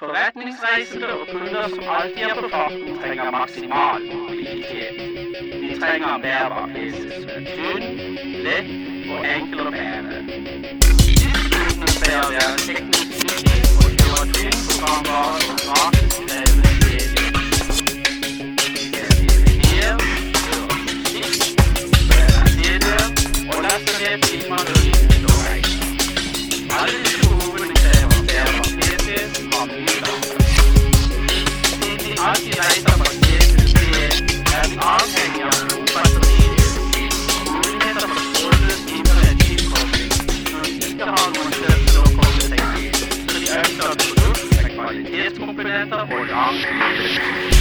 Forretningsreisende og kunder som alltid er på farten, trenger maksimal mobilitet. De trenger bærbar PC som er tynn, lett og enkel å bære. Kundene skal være teknisk nyttig og kjøre tung programvare og gratis open that up for.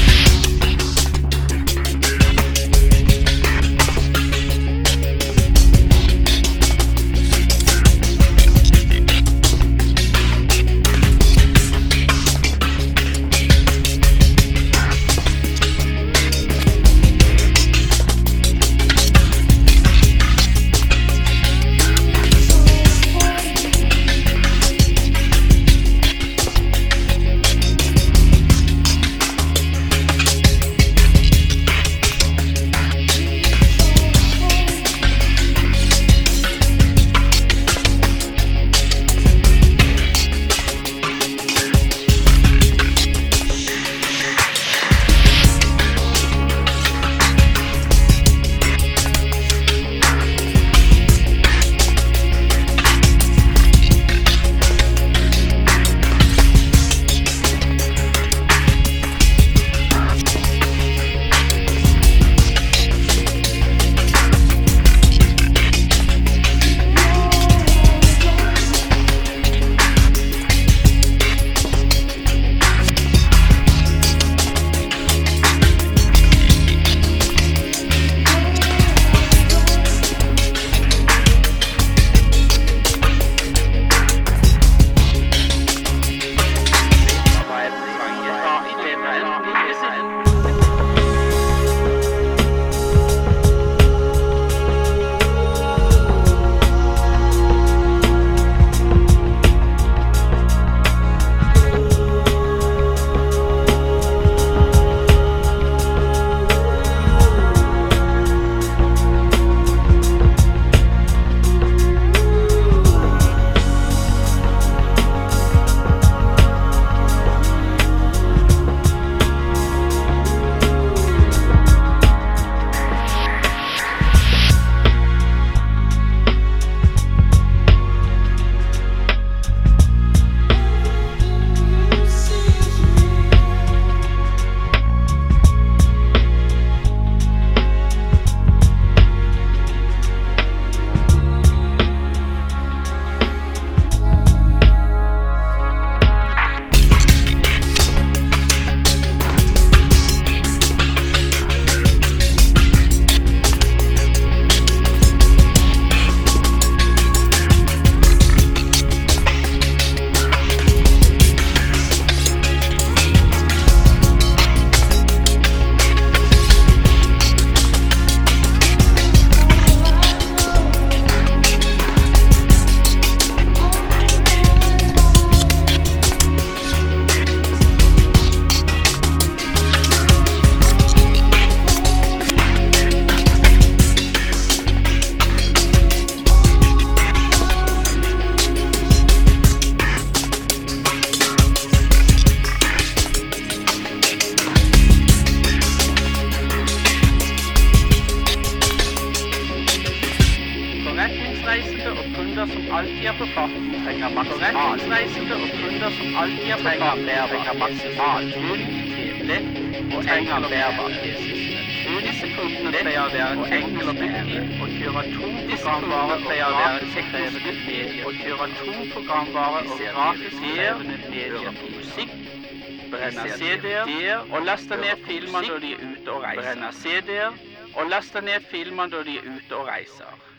Forretningsreisende og kunder som alltid er på farten, trenger maksimal. Forretningsreisende og kunder som alltid er på farten, trenger maksimal lett og bærbar. Disse pleier å være å bære og kjøre tung programvare pleier å være krevende medier. og kjøre tung programvare og gratis krevende medier. På musikk. brenne CD-er. og laste ned filmer når de er ute og reiser. Brenne CD-er og laste ned filmer når de er ute og reiser.